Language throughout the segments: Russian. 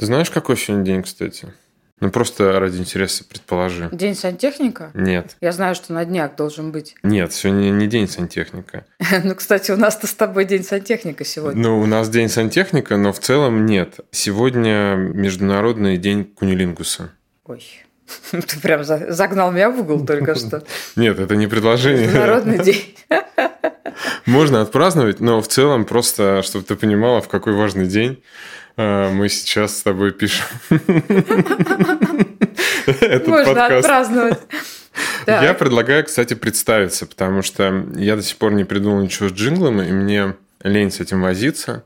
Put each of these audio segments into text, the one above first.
Ты знаешь, какой сегодня день, кстати? Ну, просто ради интереса предположи. День сантехника? Нет. Я знаю, что на днях должен быть. Нет, сегодня не день сантехника. Ну, кстати, у нас-то с тобой день сантехника сегодня. Ну, у нас день сантехника, но в целом нет. Сегодня Международный день кунилингуса. Ой, ты прям загнал меня в угол только что. Нет, это не предложение. Международный день. Можно отпраздновать, но в целом просто, чтобы ты понимала, в какой важный день мы сейчас с тобой пишем. Можно отпраздновать. Я предлагаю, кстати, представиться, потому что я до сих пор не придумал ничего с джинглом, и мне лень с этим возиться.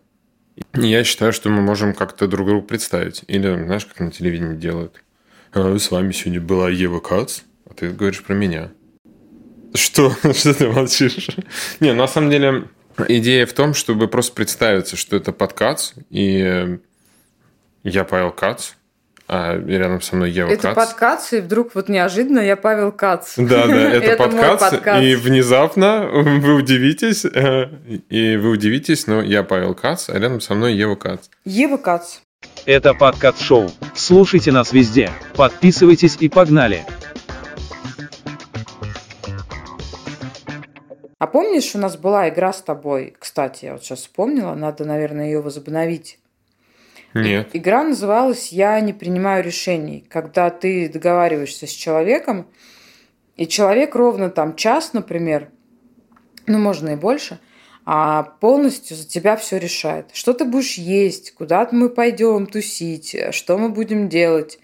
И я считаю, что мы можем как-то друг другу представить. Или, знаешь, как на телевидении делают. А, с вами сегодня была Ева Кац, а ты говоришь про меня. Что? Что ты молчишь? Не, на самом деле, Идея в том, чтобы просто представиться, что это подкаст, и я Павел Кац, а рядом со мной Ева это Кац. Это подкаст, и вдруг вот неожиданно я Павел Кац. Да, да, это подкаст, и внезапно вы удивитесь, э, и вы удивитесь, но я Павел Кац, а рядом со мной Ева Кац. Ева Кац. Это подкаст-шоу. Слушайте нас везде, подписывайтесь и погнали. А помнишь, у нас была игра с тобой, кстати, я вот сейчас вспомнила, надо, наверное, ее возобновить. Нет. Игра называлась «Я не принимаю решений», когда ты договариваешься с человеком, и человек ровно там час, например, ну, можно и больше, а полностью за тебя все решает. Что ты будешь есть, куда мы пойдем тусить, что мы будем делать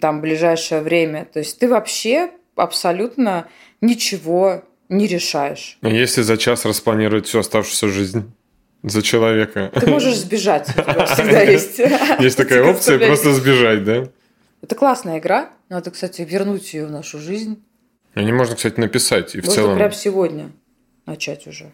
там в ближайшее время. То есть ты вообще абсолютно ничего не решаешь. А если за час распланировать всю оставшуюся жизнь? За человека. Ты можешь сбежать, у тебя всегда есть. Есть такая опция, просто сбежать, да? Это классная игра. Надо, кстати, вернуть ее в нашу жизнь. О ней можно, кстати, написать. И в целом... прямо сегодня начать уже.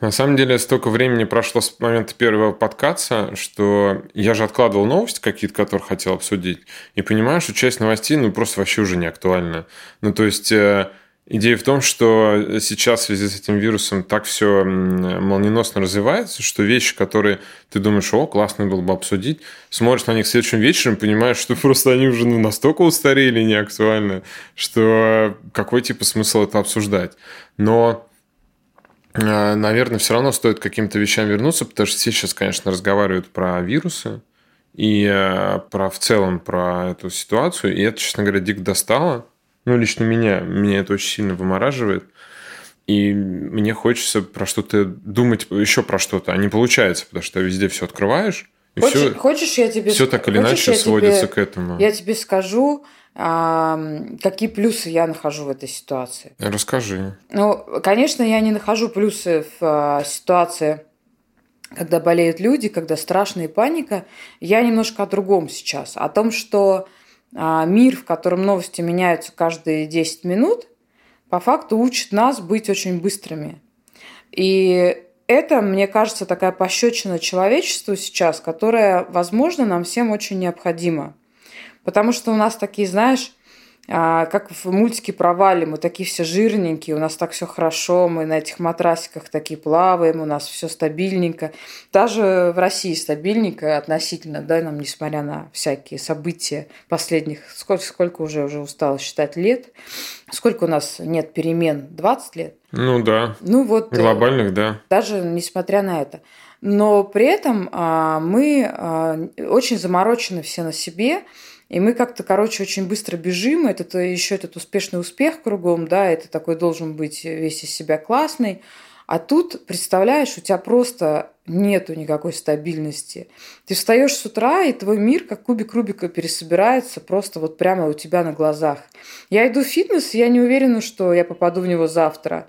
На самом деле, столько времени прошло с момента первого подкаста, что я же откладывал новости какие-то, которые хотел обсудить, и понимаю, что часть новостей, ну, просто вообще уже не актуальна. Ну, то есть, э, Идея в том, что сейчас в связи с этим вирусом так все молниеносно развивается, что вещи, которые ты думаешь, о, классно было бы обсудить, смотришь на них следующим вечером, понимаешь, что просто они уже ну, настолько устарели и не актуальны, что какой типа смысл это обсуждать. Но э, наверное, все равно стоит каким-то вещам вернуться, потому что все сейчас, конечно, разговаривают про вирусы и э, про в целом про эту ситуацию, и это, честно говоря, дико достало. Ну, лично меня. Меня это очень сильно вымораживает. И мне хочется про что-то думать, еще про что-то, а не получается, потому что везде все открываешь. И хочешь, все, хочешь, я тебе все так или иначе сводится к этому. Я тебе скажу, какие плюсы я нахожу в этой ситуации. Расскажи. Ну, конечно, я не нахожу плюсы в а, ситуации, когда болеют люди, когда страшная паника. Я немножко о другом сейчас. О том, что мир, в котором новости меняются каждые 10 минут, по факту учит нас быть очень быстрыми. И это, мне кажется, такая пощечина человечеству сейчас, которая, возможно, нам всем очень необходима. Потому что у нас такие, знаешь, а, как в мультике про Вали, мы такие все жирненькие, у нас так все хорошо, мы на этих матрасиках такие плаваем, у нас все стабильненько. Даже в России стабильненько относительно, да, нам, несмотря на всякие события последних, сколько, сколько уже, уже устала считать лет, сколько у нас нет перемен, 20 лет? Ну да. Ну вот. Э, Глобальных, да. Даже несмотря на это. Но при этом а, мы а, очень заморочены все на себе, и мы как-то, короче, очень быстро бежим. Это еще этот успешный успех кругом, да, это такой должен быть весь из себя классный. А тут, представляешь, у тебя просто нету никакой стабильности. Ты встаешь с утра, и твой мир как кубик Рубика пересобирается просто вот прямо у тебя на глазах. Я иду в фитнес, и я не уверена, что я попаду в него завтра.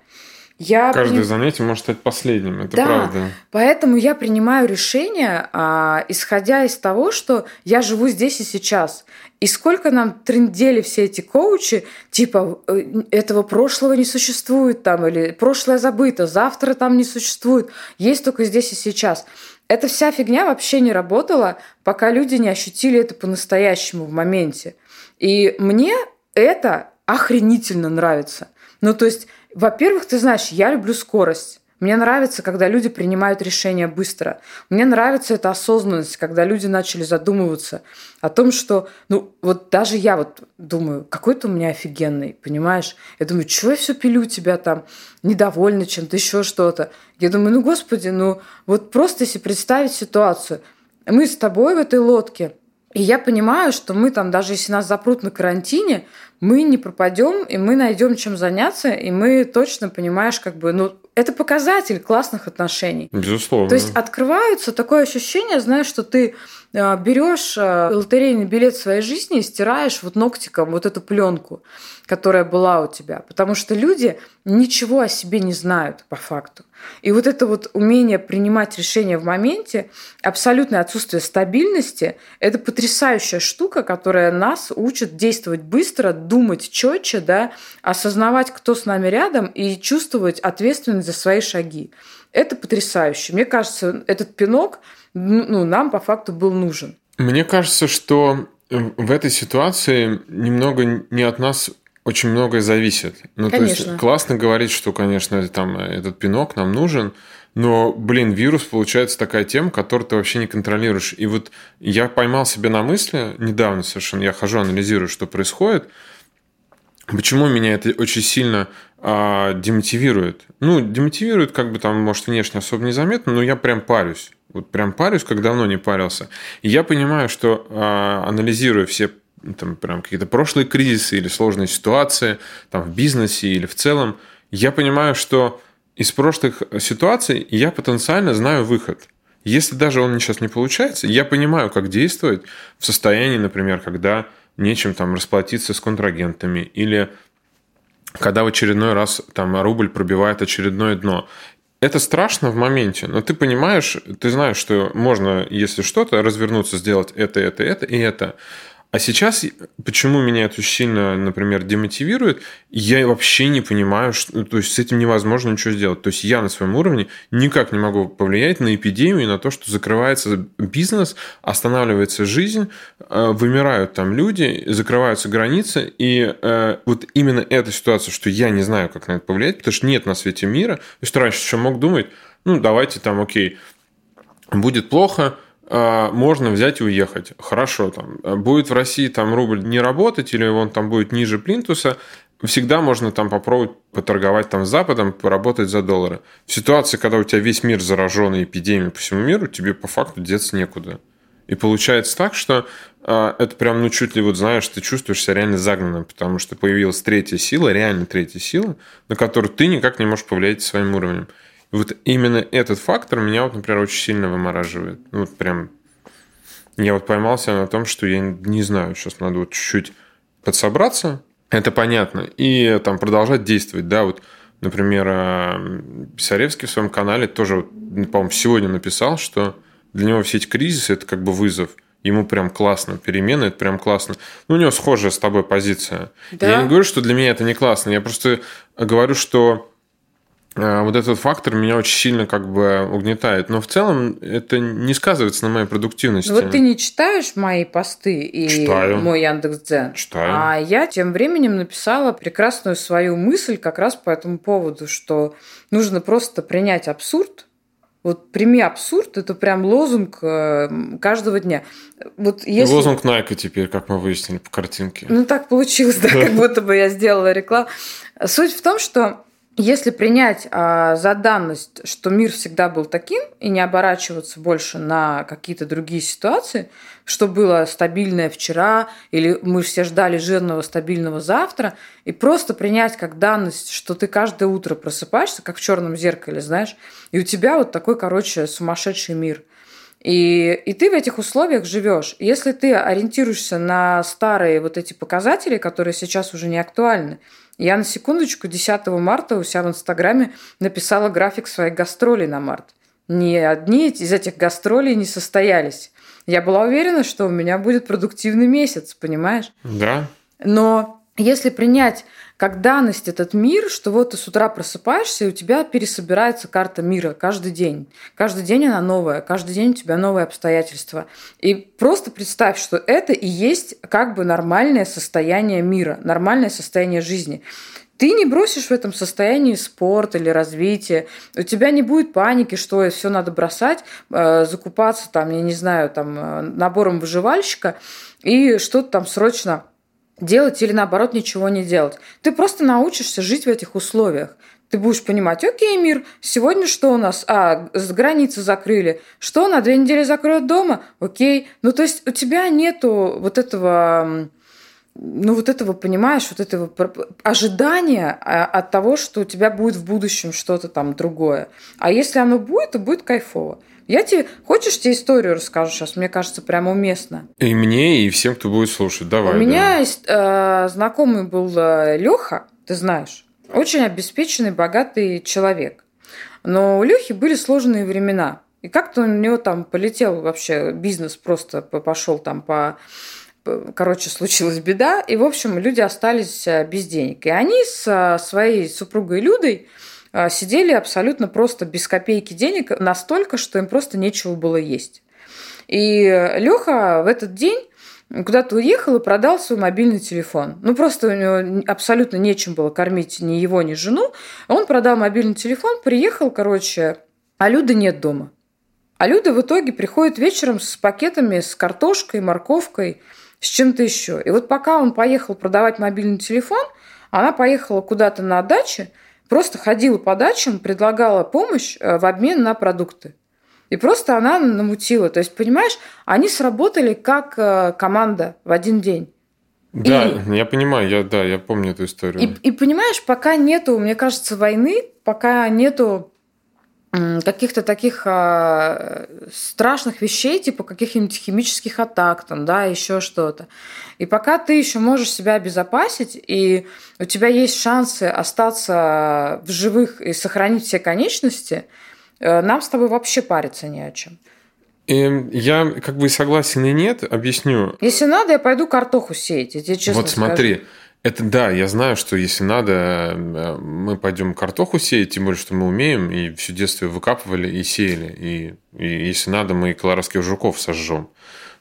Я Каждое при... занятие может стать последним, это да, правда. Поэтому я принимаю решение, а, исходя из того, что я живу здесь и сейчас. И сколько нам трендели все эти коучи, типа э, этого прошлого не существует там, или прошлое забыто, завтра там не существует, есть только здесь и сейчас. Эта вся фигня вообще не работала, пока люди не ощутили это по-настоящему в моменте. И мне это охренительно нравится. Ну, то есть во-первых, ты знаешь, я люблю скорость. Мне нравится, когда люди принимают решения быстро. Мне нравится эта осознанность, когда люди начали задумываться о том, что, ну, вот даже я вот думаю, какой ты у меня офигенный, понимаешь? Я думаю, чего я все пилю тебя там, недовольна чем-то, еще что-то. Я думаю, ну, господи, ну, вот просто если представить ситуацию, мы с тобой в этой лодке, и я понимаю, что мы там, даже если нас запрут на карантине, мы не пропадем, и мы найдем чем заняться, и мы точно понимаешь, как бы, ну, это показатель классных отношений. Безусловно. То есть открывается такое ощущение, знаешь, что ты а, берешь а, лотерейный билет своей жизни и стираешь вот ногтиком вот эту пленку, которая была у тебя. Потому что люди ничего о себе не знают по факту. И вот это вот умение принимать решения в моменте, абсолютное отсутствие стабильности, это потрясающая штука, которая нас учит действовать быстро, думать четче, да, осознавать, кто с нами рядом и чувствовать ответственность за свои шаги. Это потрясающе. Мне кажется, этот пинок ну, нам по факту был нужен. Мне кажется, что в этой ситуации немного не от нас очень многое зависит. Ну, конечно. то есть классно говорить, что, конечно, там этот пинок нам нужен, но, блин, вирус получается такая тема, которую ты вообще не контролируешь. И вот я поймал себя на мысли недавно совершенно, я хожу, анализирую, что происходит. Почему меня это очень сильно а, демотивирует? Ну, демотивирует, как бы там, может, внешне особо незаметно, но я прям парюсь. Вот прям парюсь, как давно не парился. И я понимаю, что а, анализируя все там прям какие-то прошлые кризисы или сложные ситуации там в бизнесе или в целом, я понимаю, что из прошлых ситуаций я потенциально знаю выход. Если даже он сейчас не получается, я понимаю, как действовать в состоянии, например, когда нечем там расплатиться с контрагентами или когда в очередной раз там рубль пробивает очередное дно. Это страшно в моменте, но ты понимаешь, ты знаешь, что можно, если что-то, развернуться, сделать это, это, это и это. А сейчас, почему меня это сильно, например, демотивирует, я вообще не понимаю, что, то есть с этим невозможно ничего сделать. То есть я на своем уровне никак не могу повлиять на эпидемию, на то, что закрывается бизнес, останавливается жизнь, э, вымирают там люди, закрываются границы. И э, вот именно эта ситуация, что я не знаю, как на это повлиять, потому что нет на свете мира. То есть раньше еще мог думать, ну давайте там, окей, будет плохо, можно взять и уехать. Хорошо, там будет в России там рубль не работать или он там будет ниже плинтуса, всегда можно там попробовать поторговать там с Западом, поработать за доллары. В ситуации, когда у тебя весь мир заражен эпидемией по всему миру, тебе по факту деться некуда. И получается так, что э, это прям, ну, чуть ли вот, знаешь, ты чувствуешь себя реально загнанным, потому что появилась третья сила, реально третья сила, на которую ты никак не можешь повлиять своим уровнем вот именно этот фактор меня, вот, например, очень сильно вымораживает. Ну, вот прям я вот поймался на том, что я не знаю, сейчас надо вот чуть-чуть подсобраться, это понятно, и там продолжать действовать, да, вот, например, а, Писаревский в своем канале тоже, по-моему, сегодня написал, что для него все эти кризисы – это как бы вызов. Ему прям классно. Перемены – это прям классно. Ну, у него схожая с тобой позиция. Да? Я не говорю, что для меня это не классно. Я просто говорю, что вот этот фактор меня очень сильно как бы угнетает. Но в целом это не сказывается на моей продуктивности. Вот ты не читаешь мои посты и Читаю. мой Яндекс.Дзен? Читаю. А я тем временем написала прекрасную свою мысль как раз по этому поводу, что нужно просто принять абсурд, вот прими абсурд, это прям лозунг э, каждого дня. Вот если... Лозунг Nike теперь, как мы выяснили по картинке. Ну так получилось, да, как будто бы я сделала рекламу. Суть в том, что если принять а, за данность, что мир всегда был таким, и не оборачиваться больше на какие-то другие ситуации, что было стабильное вчера, или мы все ждали жирного стабильного завтра, и просто принять как данность, что ты каждое утро просыпаешься, как в черном зеркале, знаешь, и у тебя вот такой, короче, сумасшедший мир. И, и ты в этих условиях живешь. Если ты ориентируешься на старые вот эти показатели, которые сейчас уже не актуальны, я на секундочку 10 марта у себя в Инстаграме написала график своих гастролей на март. Ни одни из этих гастролей не состоялись. Я была уверена, что у меня будет продуктивный месяц, понимаешь? Да. Но если принять как данность этот мир, что вот ты с утра просыпаешься, и у тебя пересобирается карта мира каждый день. Каждый день она новая, каждый день у тебя новые обстоятельства. И просто представь, что это и есть как бы нормальное состояние мира, нормальное состояние жизни. ты не бросишь в этом состоянии спорт или развитие, у тебя не будет паники, что все надо бросать, э, закупаться там, я не знаю, там э, набором выживальщика и что-то там срочно делать или наоборот ничего не делать. Ты просто научишься жить в этих условиях. Ты будешь понимать, окей, мир, сегодня что у нас? А, границы закрыли. Что, на две недели закроют дома? Окей. Ну, то есть у тебя нету вот этого ну, вот этого, понимаешь, вот этого ожидания а, от того, что у тебя будет в будущем что-то там другое. А если оно будет, то будет кайфово. Я тебе... Хочешь, тебе историю расскажу сейчас? Мне кажется, прямо уместно. И мне, и всем, кто будет слушать. Давай. У меня есть э, знакомый был э, Леха, ты знаешь, очень обеспеченный, богатый человек. Но у Лехи были сложные времена. И как-то у него там полетел вообще бизнес, просто пошел там по короче, случилась беда, и, в общем, люди остались э, без денег. И они с своей супругой Людой сидели абсолютно просто без копейки денег, настолько, что им просто нечего было есть. И Леха в этот день куда-то уехал и продал свой мобильный телефон. Ну, просто у него абсолютно нечем было кормить ни его, ни жену. Он продал мобильный телефон, приехал, короче, а Люды нет дома. А Люда в итоге приходит вечером с пакетами, с картошкой, морковкой – с чем-то еще. И вот пока он поехал продавать мобильный телефон, она поехала куда-то на даче, просто ходила по дачам, предлагала помощь э, в обмен на продукты. И просто она намутила. То есть, понимаешь, они сработали как э, команда в один день. Да, и, я понимаю, я, да, я помню эту историю. И, и понимаешь, пока нету, мне кажется, войны, пока нету каких-то таких а, страшных вещей, типа каких-нибудь химических атак, там, да, еще что-то. И пока ты еще можешь себя обезопасить, и у тебя есть шансы остаться в живых и сохранить все конечности, э, нам с тобой вообще париться не о чем. И я как бы согласен и нет, объясню. Если надо, я пойду картоху сеять, я тебе честно Вот смотри, скажу. Это да, я знаю, что если надо, э, мы пойдем картоху сеять, тем более, что мы умеем, и все детство выкапывали и сеяли. И, и если надо, мы и колорадских жуков сожжем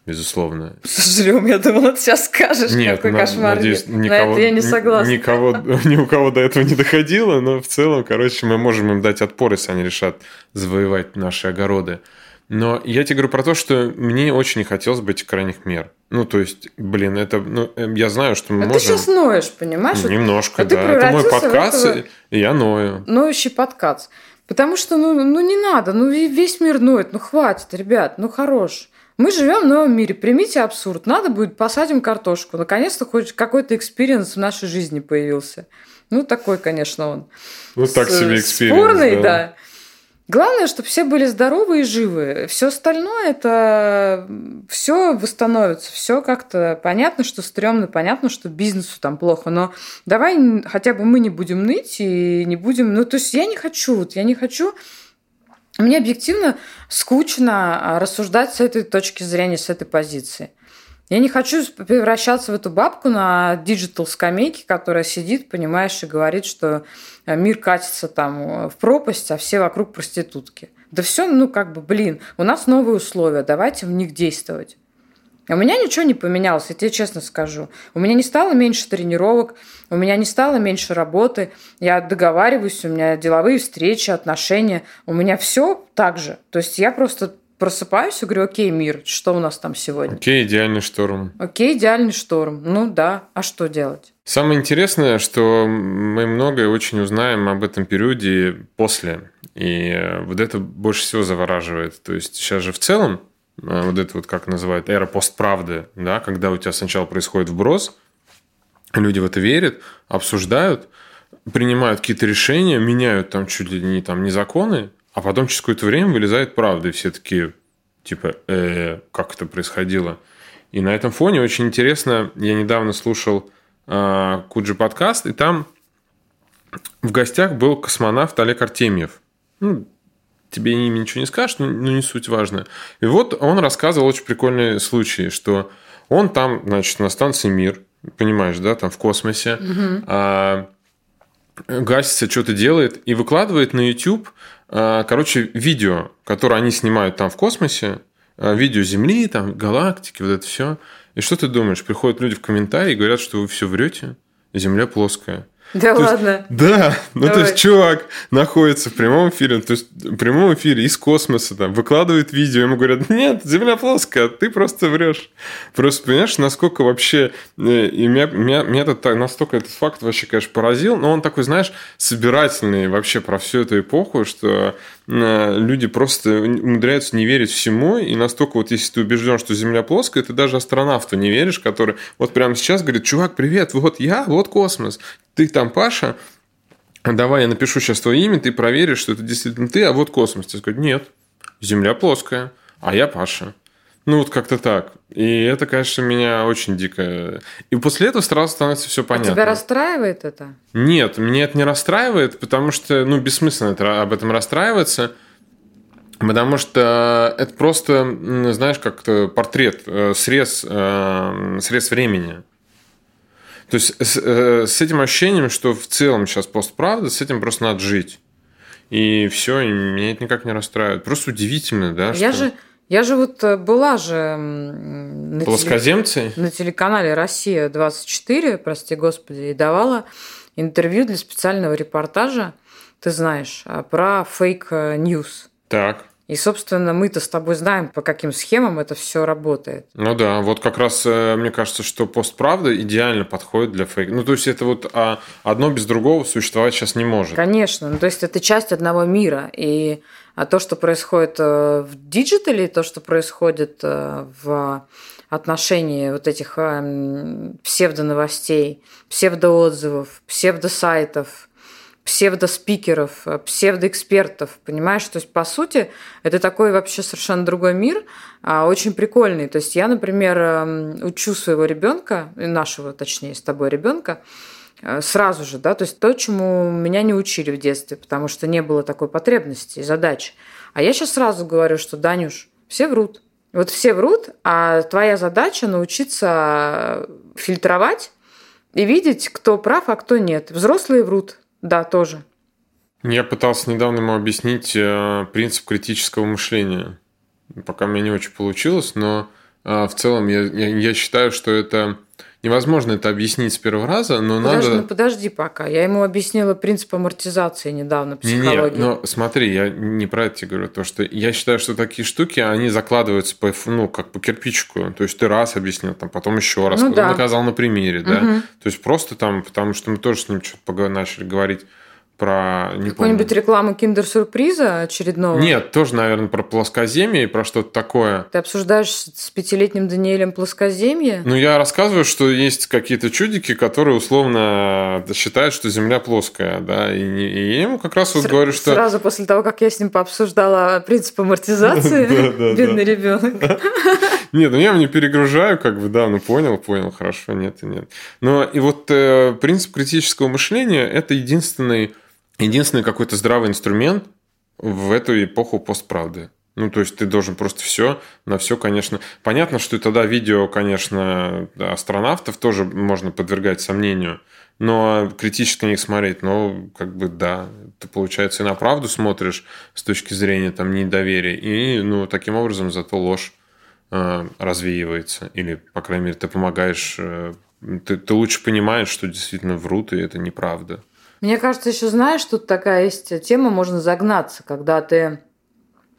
безусловно. Сожрем, я думала, ты сейчас скажешь, Нет, какой на, кошмар. Надеюсь, никого, на это я не согласна. Никого, ни у кого до этого не доходило, но в целом, короче, мы можем им дать отпор, если они решат завоевать наши огороды. Но я тебе говорю про то, что мне очень не хотелось бы этих крайних мер. Ну, то есть, блин, это, ну, эм, я знаю, что мы а можем... ты сейчас ноешь, понимаешь? Немножко, а да. Это мой подкаст, этого... и я ною. Ноющий подкаст. Потому что, ну, ну, не надо, ну, весь мир ноет, ну, хватит, ребят, ну, хорош. Мы живем в новом мире, примите абсурд. Надо будет посадим картошку. Наконец-то хоть какой-то experience в нашей жизни появился. Ну, такой, конечно, он. Ну, так себе experience. Спорный, да. да. Главное, чтобы все были здоровы и живы. Все остальное это все восстановится, все как-то понятно, что стрёмно, понятно, что бизнесу там плохо, но давай хотя бы мы не будем ныть и не будем. Ну, то есть я не хочу, вот я не хочу. Мне объективно скучно а, рассуждать с этой точки зрения, с этой позиции. Я не хочу превращаться в эту бабку на digital скамейке, которая сидит, понимаешь, и говорит, что э, мир катится там э, в пропасть, а все вокруг проститутки. Да все, ну как бы, блин, у нас новые условия, давайте в них действовать. У меня ничего не поменялось, я тебе честно скажу. У меня не стало меньше тренировок, у меня не стало меньше работы, я договариваюсь, у меня деловые встречи, отношения, у меня все так же. То есть я просто просыпаюсь и говорю, окей, мир, что у нас там сегодня? Окей, идеальный шторм. Окей, идеальный шторм. Ну да, а что делать? Самое интересное, что мы многое очень узнаем об этом периоде после. И вот это больше всего завораживает. То есть сейчас же в целом, э, вот это вот как называют, эра постправды, да, когда у тебя сначала происходит вброс, люди в это верят, обсуждают, принимают какие-то решения, меняют там чуть ли не там не законы, а потом через какое-то время вылезает правда, и все такие, типа, э, как это происходило? И на этом фоне очень интересно, я недавно слушал э, Куджи подкаст, и там в гостях был космонавт Олег Артемьев. Ну, тебе имя ничего не скажешь, но, но не суть важно. И вот он рассказывал очень прикольный случай, что он там, значит, на станции Мир, понимаешь, да, там в космосе, угу. а, гасится, что-то делает и выкладывает на YouTube короче, видео, которое они снимают там в космосе, а, видео Земли, там, галактики, вот это все. И что ты думаешь? Приходят люди в комментарии и говорят, что вы все врете, Земля плоская. Да То есть- ладно. да, ну то Давай. есть чувак находится в прямом эфире, то есть в прямом эфире из космоса, там, выкладывает видео, ему говорят, нет, Земля плоская, ты просто врешь. Просто понимаешь, насколько вообще, э, и меня, меня, меня это настолько этот факт вообще, конечно, поразил, но он такой, знаешь, собирательный вообще про всю эту эпоху, что люди просто умудряются не верить всему, и настолько вот если ты убежден, что Земля плоская, ты даже астронавту не веришь, который вот прямо сейчас говорит, чувак, привет, вот я, вот космос, ты там Паша, давай я напишу сейчас твое имя, ты проверишь, что это действительно ты, а вот космос. Ты скажешь, нет, Земля плоская, а я Паша. Ну, вот как-то так. И это, конечно, меня очень дико... И после этого сразу становится все А понятно. тебя расстраивает это? Нет, меня это не расстраивает, потому что, ну, бессмысленно это- об этом расстраиваться, потому что это просто, знаешь, как-то портрет, э, срез, э, срез времени. То есть с, э, с этим ощущением, что в целом сейчас постправда, с этим просто надо жить. И все, и меня это никак не расстраивает. Просто удивительно, да? Я что же, я же вот э, была же на, теле- Плоскоземцы? на телеканале Россия 24, прости господи, и давала интервью для специального репортажа, ты знаешь, а, про fake news. Так. И, собственно, мы-то с тобой знаем, по каким схемам это все работает. Ну да, вот как раз э, мне кажется, что постправда идеально подходит для фейка. Ну, то есть это вот а, одно без другого существовать сейчас не может. Конечно, ну, то есть это часть одного мира. И а то, что происходит э, в digital е, то, что происходит э, в отношении вот этих э, м, псевдоновостей, псевдоотзывов, псевдосайтов, псевдоспикеров, э, псевдоэкспертов, понимаешь? То есть, по сути, это такой вообще совершенно другой мир, а, очень прикольный. То есть, я, например, эм, учу своего ребенка, нашего, точнее, с тобой ребенка, э, сразу же, да, то есть то, чему меня не учили в детстве, потому что не было такой потребности и задачи. А я сейчас сразу говорю, что, Данюш, все врут. Вот все врут, а твоя задача научиться фильтровать и видеть, кто прав, а кто нет. Взрослые врут, да, тоже. Я пытался недавно ему объяснить э, принцип критического мышления. Пока меня не очень получилось, но в целом я, я, я считаю, что это невозможно это объяснить с первого раза, но Подожди, надо... ну подожди пока. Я ему объяснила принцип амортизации недавно, Не, не, психологии. но смотри, я не про это тебе говорю, то что я считаю, что такие штуки, они закладываются по, ну, как по кирпичику, то есть ты раз объяснил, там, потом еще раз, Ну потом да. доказал на примере, да, Мгм. то есть просто там, потому что мы тоже с ним что-то начали говорить про, не Какую-нибудь рекламу киндер-сюрприза очередного? Нет, тоже, наверное, про плоскоземье и про что-то такое. Ты обсуждаешь с пятилетним Даниэлем плоскоземье? Ну, я рассказываю, что есть какие-то чудики, которые условно считают, что Земля плоская, да, и, не- и я ему как раз вот Сра- говорю, что... Сразу после того, как я с ним пообсуждала принцип амортизации, бедный ребенок. Нет, ну я его не перегружаю, как бы, да, ну понял, понял, хорошо, нет и нет. Но и вот э, принцип критического мышления – это единственный, единственный какой-то здравый инструмент в эту эпоху постправды. Ну, то есть ты должен просто все, на все, конечно. Понятно, что тогда видео, конечно, астронавтов тоже можно подвергать сомнению, но критически на них смотреть, ну, как бы да, ты, получается, и на правду смотришь с точки зрения там недоверия, и, ну, таким образом зато ложь э, развеивается, или, по крайней мере, ты помогаешь, э, ты, ты лучше понимаешь, что действительно врут, и это неправда. Мне кажется, еще знаешь, тут такая есть тема, можно загнаться, когда ты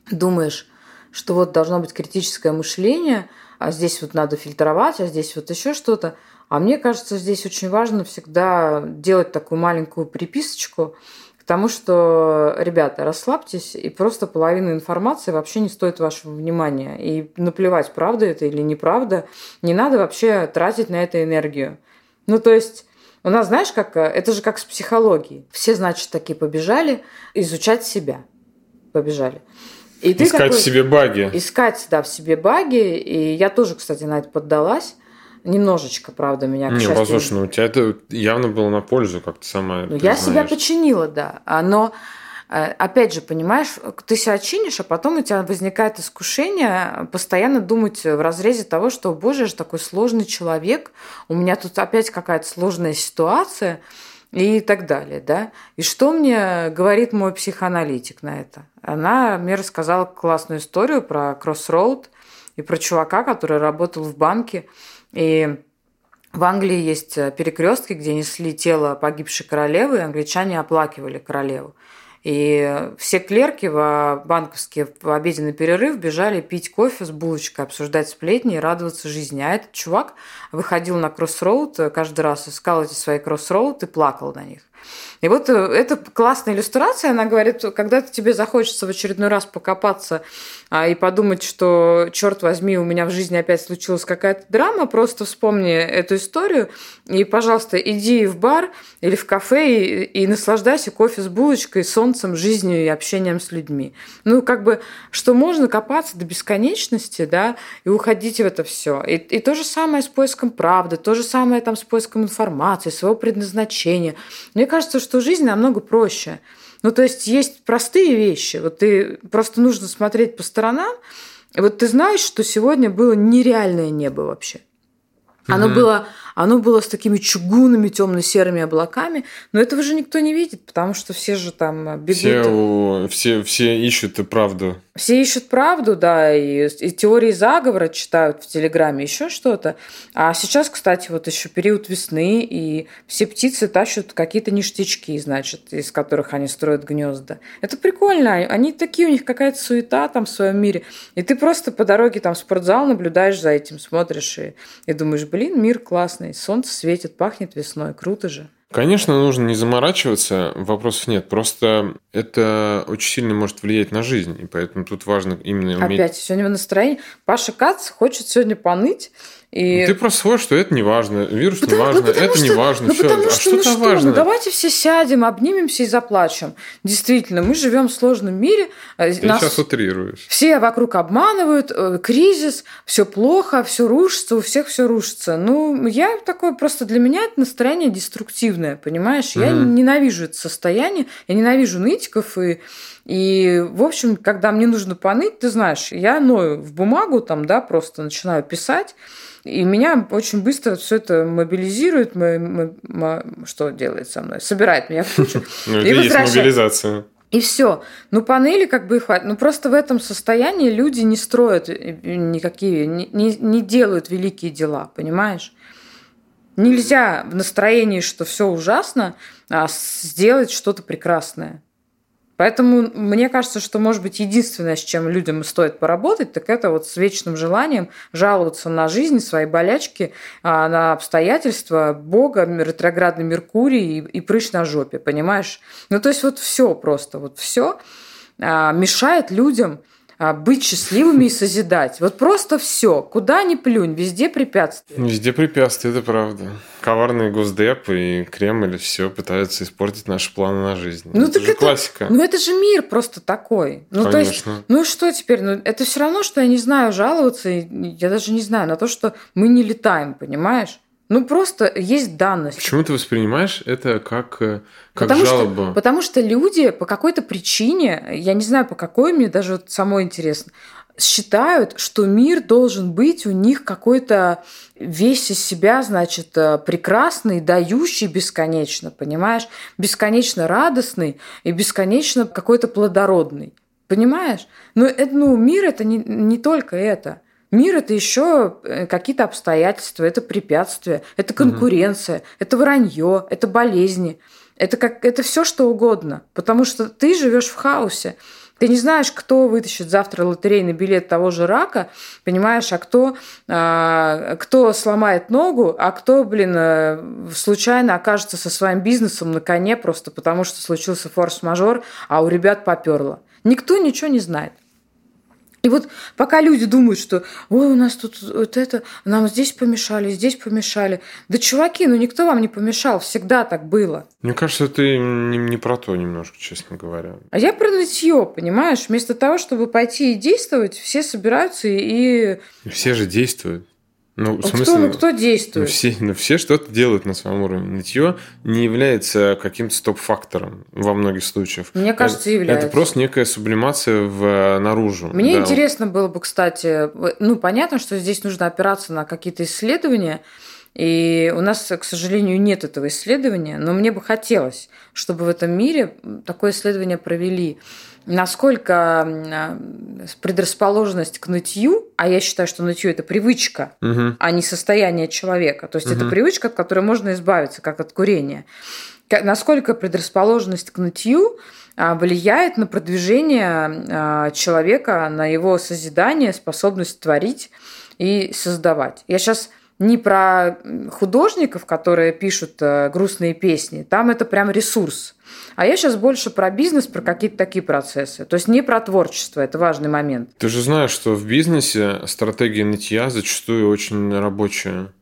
думаешь, что вот должно быть критическое мышление, а здесь вот надо фильтровать, а здесь вот еще что-то. А мне кажется, здесь очень важно всегда делать такую маленькую приписочку к тому, что, ребята, расслабьтесь, и просто половина информации вообще не стоит вашего внимания. И наплевать, правда это или неправда, не надо вообще тратить на это энергию. Ну, то есть у нас, знаешь, как это же как с психологией. Все, значит, такие побежали изучать себя. Побежали. И Искать такой- в себе баги. искать, да, в себе баги. И я тоже, кстати, на это поддалась. Немножечко, правда, меня, Не, счастью, послушай, ну у тебя это явно было на пользу, как ты сама ну, я себя починила, да. А, Но э, опять же, понимаешь, ты себя чинишь, а потом у тебя возникает искушение постоянно думать в разрезе того, что, боже, я же такой сложный человек, у меня тут опять какая-то сложная ситуация и так далее, да. И что мне говорит мой психоаналитик на это? Она мне рассказала классную историю про Crossroad и про чувака, который работал в банке, и в Англии есть перекрестки, где несли тело погибшей королевы, и англичане оплакивали королеву. И все клерки в банковские в обеденный перерыв бежали пить кофе с булочкой, обсуждать сплетни и радоваться жизни. А этот чувак выходил на кроссроуд каждый раз, искал эти свои кроссроуд и плакал на них. И вот э, это классная иллюстрация, она говорит, когда тебе захочется в очередной раз покопаться а, и подумать, что, черт возьми, у меня в жизни опять случилась какая-то драма, просто вспомни эту историю и, пожалуйста, иди в бар или в кафе и, и наслаждайся кофе с булочкой, солнцем, жизнью и общением с людьми. Ну, как бы, что можно копаться до бесконечности, да, и уходить в это все. И, и то же самое с поиском правды, то же самое там с поиском информации, своего предназначения. Мне кажется, что жизнь намного проще. Ну, то есть есть простые вещи. Вот ты просто нужно смотреть по сторонам. Вот ты знаешь, что сегодня было нереальное небо вообще. Оно, угу. было, оно было с такими чугунными темно-серыми облаками, но этого же никто не видит, потому что все же там бегут. Все, все, все ищут правду. Все ищут правду, да, и, и теории заговора читают в Телеграме, еще что-то. А сейчас, кстати, вот еще период весны, и все птицы тащат какие-то ништячки, значит, из которых они строят гнезда. Это прикольно. Они такие, у них какая-то суета там в своем мире. И ты просто по дороге там в спортзал наблюдаешь за этим, смотришь и, и думаешь, блин, мир классный, солнце светит, пахнет весной, круто же. Конечно, нужно не заморачиваться, вопросов нет. Просто это очень сильно может влиять на жизнь, и поэтому тут важно именно уметь... Опять, сегодня в настроении. Паша Кац хочет сегодня поныть, и... Ну, ты просто свой, что это не важно, вирус потому, не важно, ну, это что, не важно, ну, все. Потому а что, ну, что, важно? Ну, давайте все сядем, обнимемся и заплачем. Действительно, мы живем в сложном мире. Э, ты Нас сейчас утрируешь. Все вокруг обманывают, э, кризис, все плохо, все рушится, у всех все рушится. Ну, я такое просто для меня это настроение деструктивное, понимаешь? Я mm. ненавижу это состояние, я ненавижу нытиков и и, в общем, когда мне нужно поныть, ты знаешь, я ною в бумагу там, да, просто начинаю писать, и меня очень быстро все это мобилизирует, мы, мы, мы, что делает со мной? Собирает меня в кучу. Ну, и мобилизация. И все. Ну, панели как бы и хватит. Ну, просто в этом состоянии люди не строят никакие, не, не, не делают великие дела, понимаешь? Нельзя в настроении, что все ужасно, а сделать что-то прекрасное. Поэтому мне кажется, что, может быть, единственное, с чем людям стоит поработать, так это вот с вечным желанием жаловаться на жизнь, свои болячки, а, на обстоятельства Бога, ретроградный Меркурий и, и прыщ на жопе, понимаешь? Ну, то есть вот все просто, вот все а, мешает людям быть счастливыми и созидать. Вот просто все. Куда ни плюнь, везде препятствия. Везде препятствия, это правда. Коварные Госдеп и Кремль все пытаются испортить наши планы на жизнь. Ну, это же это, классика. Ну, это же мир просто такой. Ну, Конечно. то есть, ну что теперь? Ну, это все равно, что я не знаю жаловаться, я даже не знаю на то, что мы не летаем, понимаешь? Ну, просто есть данность. Почему ты воспринимаешь это как, э, как потому жалобу? Что, потому что люди по какой-то причине, я не знаю по какой, мне даже вот самой интересно, считают, что мир должен быть у них какой-то весь из себя, значит, э, прекрасный, дающий бесконечно, понимаешь? Бесконечно радостный и бесконечно какой-то плодородный. Понимаешь? Но ну, мир это не, не только это. Мир это еще э, какие-то обстоятельства, это препятствия, это конкуренция, угу. это вранье, это болезни. Это, как, это все что угодно. Потому что ты живешь в хаосе. Ты не знаешь, кто вытащит завтра лотерейный билет того же рака, понимаешь, а кто, а, кто сломает ногу, а кто, блин, э, случайно окажется со своим бизнесом на коне просто потому, что случился форс-мажор, а у ребят поперло. Никто ничего не знает. И вот пока люди думают, что ой, у нас тут вот это, нам здесь помешали, здесь помешали. Да, чуваки, ну никто вам не помешал, всегда так было. Мне кажется, ты не, не про то немножко, честно говоря. А я про нытье, понимаешь? Вместо того, чтобы пойти и действовать, все собираются и... Все же действуют. Ну, в смысле, кто, ну, кто действует? Ну, все, ну, все что-то делают на своем уровне. Нытье не является каким-то стоп-фактором во многих случаях. Мне кажется, это, является. Это просто некая сублимация в, наружу. Мне да. интересно было бы, кстати, ну, понятно, что здесь нужно опираться на какие-то исследования, И у нас, к сожалению, нет этого исследования, но мне бы хотелось, чтобы в этом мире такое исследование провели насколько а, предрасположенность к нытью, а я считаю, что нытье это привычка, Угу. а не состояние человека. То есть это Мгм. привычка, от которой можно избавиться, как от курения. Насколько предрасположенность к нытью а, влияет на продвижение а, человека, на его созидание, способность творить и создавать. Я сейчас не про художников, которые пишут э, грустные песни, там это прям ресурс. А я сейчас больше про бизнес, про какие-то такие процессы. То есть не про творчество, это важный момент. Ты же знаешь, что в бизнесе стратегия нытья зачастую очень рабочая.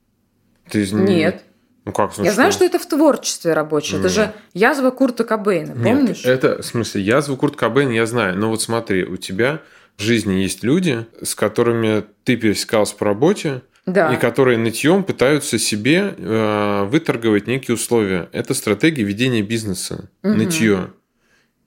Ты Нет. Ну как? ну Я знаю, что это в творчестве рабочее. Это Нет. же язва Курта Кобейна, Нет, помнишь? это, в смысле, я звук Курт Кобейн, я знаю. Но вот смотри, у тебя в жизни есть люди, с которыми ты пересекался по работе, Да. и которые нытьем пытаются себе э, выторговать некие условия. Это стратегия ведения бизнеса. Мгм. Нытье.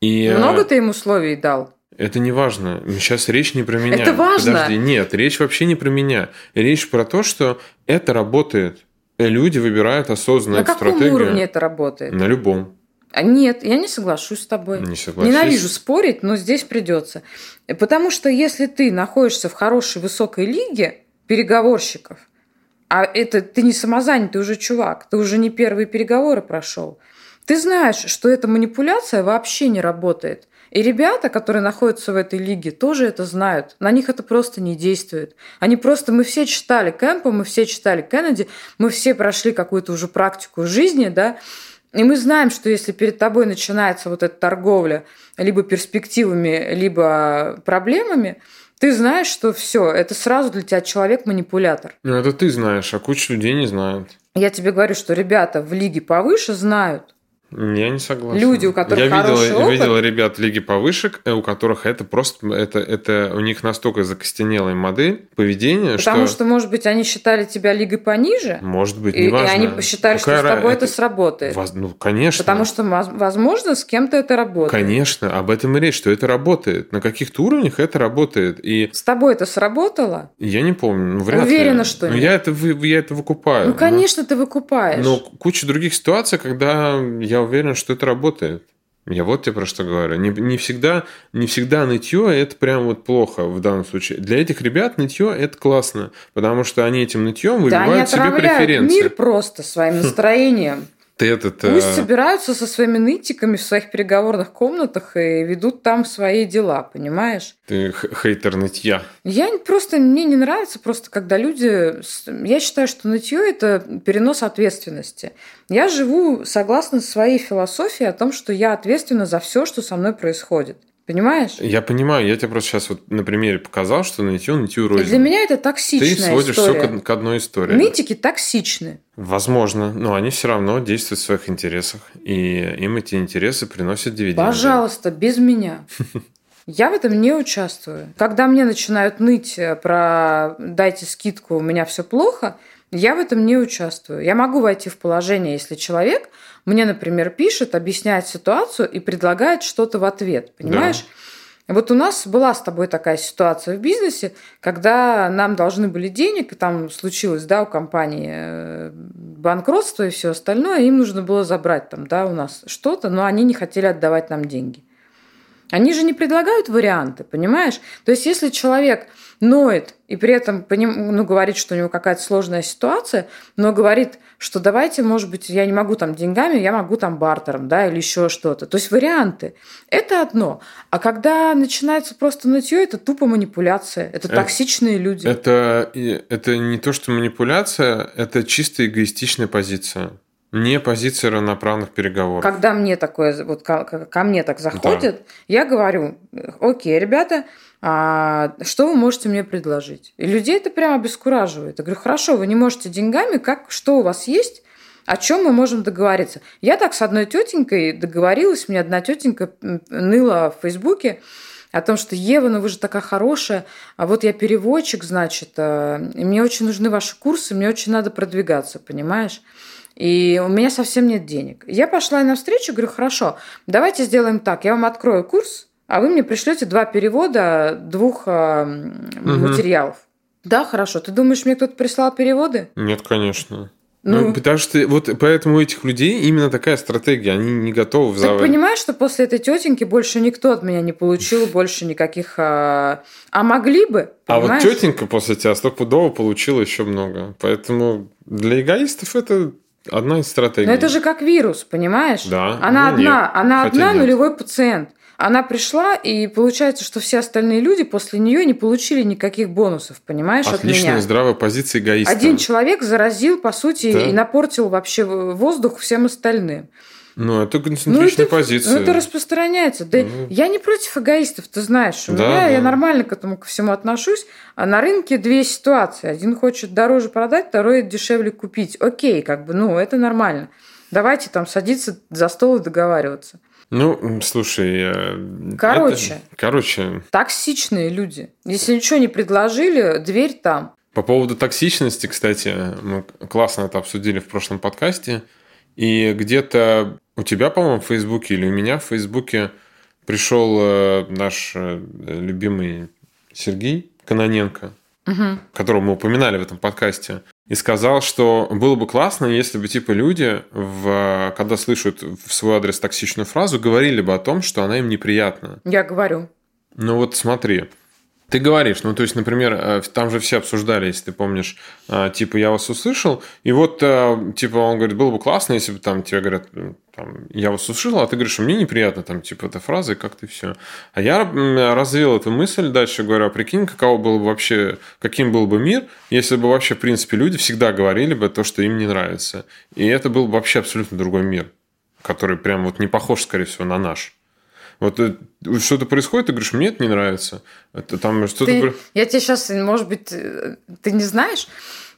И э, Много ты им условий дал? это не важно. Сейчас речь не про меня. Это важно. Подожди, нет, речь вообще не про меня. Речь про то, что это работает. Люди выбирают осознанно На эту каком стратегию. уровне это работает? На любом. А Нет, я не соглашусь с тобой. Не согласись. Ненавижу спорить, но здесь придется. Потому что если ты находишься в хорошей высокой лиге переговорщиков, а это ты не самозанятый уже чувак, ты уже не первые переговоры прошел, ты знаешь, что эта манипуляция вообще не работает. И ребята, которые находятся в этой лиге, тоже это знают. На них это просто не действует. Они просто... Мы все читали Кэмпа, мы все читали Кеннеди, мы все прошли какую-то уже практику жизни, да, и мы знаем, что если перед тобой начинается вот эта торговля либо перспективами, либо проблемами, ты знаешь, что все, это сразу для тебя человек-манипулятор. Ну, это ты знаешь, а куча людей не знают. Я тебе говорю, что ребята в лиге повыше знают. Я не согласен. Люди, у которых я хороший видел, опыт. видел ребят лиги повыше, э, у которых это просто это, это у них настолько закостенелая модель поведения, Потому что, может быть, они считали тебя лигой пониже, может быть и, и неважно. они посчитали, Какая что с тобой ра- это, сработает. Воз- Ну, конечно. Потому что, воз- возможно, с кем-то это работает. Конечно, об этом и речь, что это работает. На каких-то уровнях это работает. И С тобой это сработало? я не помню, ну, вряд Уверена, ли. что Ну, нет. я это, я это выкупаю. Ну, конечно, ты выкупаешь. Но, но куча других ситуаций, когда я уверен, что это работает. Я вот тебе про что говорю. Не, не всегда, не всегда нытье это прям вот плохо в данном случае. Для этих ребят нытье это классно, потому что они этим нытьем да, выбивают себе отравляют преференции. мир просто своим настроением. Ты этот, Пусть э, собираются со своими нытиками в своих переговорных комнатах и ведут там свои дела, понимаешь? ты хейтер нытья. Я просто, мне не нравится просто, когда люди... Я считаю, что нытье – это перенос ответственности. Я живу согласно своей философии о том, что я ответственна за все, что со мной происходит. Понимаешь? Я понимаю, я тебе просто сейчас вот на примере показал, что нытью И рознь. для меня это Ты токсичная сводишь история. все к, к одной истории. Нытики токсичны. Возможно, но они все равно действуют в своих интересах, и им эти интересы приносят дивиденды. Пожалуйста, без меня. Я в этом не участвую. Когда мне начинают ныть э, про «дайте скидку, у меня все плохо», я в этом не участвую. Я могу войти в положение, если человек мне, например, пишет, объясняет ситуацию и предлагает что-то в ответ. Понимаешь? Вот у нас была с тобой такая ситуация в бизнесе, когда нам должны были денег, и там случилось, да, у компании э, банкротство и все остальное, им нужно было забрать там, да, у нас что-то, но они не хотели отдавать нам деньги. Они же не предлагают варианты, понимаешь? То есть, если человек ноет и при этом ну, говорит, что у него какая-то сложная ситуация, но говорит, что давайте, может быть, я не могу там деньгами, я могу там бартером, да, или еще что-то. То есть варианты. Это одно. А когда начинается просто нытье, это тупо манипуляция. Это Э, токсичные люди. Это, это не то, что манипуляция, это чисто эгоистичная позиция. Не позиция равноправных переговоров. Когда мне такое, вот ко, ко- мне так заходит, я говорю, окей, ребята, а что вы можете мне предложить? И людей это прям обескураживает. Я говорю, хорошо, вы не можете деньгами, как, что у вас есть, о чем мы можем договориться? Я так с одной тетенькой договорилась, мне одна тетенька ныла в Фейсбуке, о том, что Ева, ну вы же такая хорошая, а вот я переводчик, значит, и мне очень нужны ваши курсы, мне очень надо продвигаться, понимаешь? И у меня совсем нет денег. Я пошла ей навстречу, говорю, хорошо, давайте сделаем так, я вам открою курс, а вы мне пришлете два перевода двух э, Мгм. материалов. Да, хорошо. Ты думаешь, мне кто-то прислал переводы? Нет, конечно. Ну, Ну, потому что вот поэтому у этих людей именно такая стратегия. Они не готовы так заводить. понимаешь, что после этой тетеньки больше никто от меня не получил больше никаких... А, а могли бы, А вот понимаешь? тетенька после тебя стопудово получила еще много. Поэтому для эгоистов это одна из стратегий. Но это же как вирус, понимаешь? Да, Она ну одна, нет. она одна нет. нулевой пациент. Она пришла, и получается, что все остальные люди после нее не получили никаких бонусов, понимаешь, от Отличная меня. здравая позиция эгоиста. Один человек заразил, по сути, Да. и напортил вообще воздух всем остальным. Ну, это Ну, концентричная это, позиция. ну, это распространяется. Да, Ну. Я не против эгоистов, ты знаешь. У Да, меня да. я нормально к этому ко всему отношусь. А на рынке две ситуации. Один хочет дороже продать, второй дешевле купить. Окей, как бы, ну, это нормально. Давайте там садиться за стол и договариваться. Ну, слушай... э, Короче. это- короче, Токсичные люди. Если ничего не предложили, дверь там. По поводу токсичности, кстати, мы классно это обсудили в прошлом подкасте. И где-то у тебя, по-моему, в Фейсбуке или у меня в Фейсбуке пришел э, наш э, любимый Сергей Каноненко, Мгм. которого мы упоминали в этом подкасте, и сказал, что было бы классно, если бы типа люди, в, когда слышат в свой адрес токсичную фразу, говорили бы о том, что она им неприятна. Я говорю. Ну вот смотри, ты говоришь, ну то есть, например, э, там же все обсуждали, если ты помнишь, э, типа я вас услышал, и вот э, типа он говорит, было бы классно, если бы там тебе говорят, там, я вас услышал, а ты говоришь, мне неприятно там типа эта фраза, как ты все. А я развил эту мысль дальше, говорю, а прикинь, каково было бы вообще, каким был бы мир, если бы вообще, в принципе, люди всегда говорили бы то, что им не нравится. И это был бы вообще абсолютно другой мир, который прям вот не похож, скорее всего, на наш. Вот э, что-то происходит, ты говоришь, мне это не нравится. Это там что-то... Ты- я тебе сейчас, может быть, э, ты не знаешь,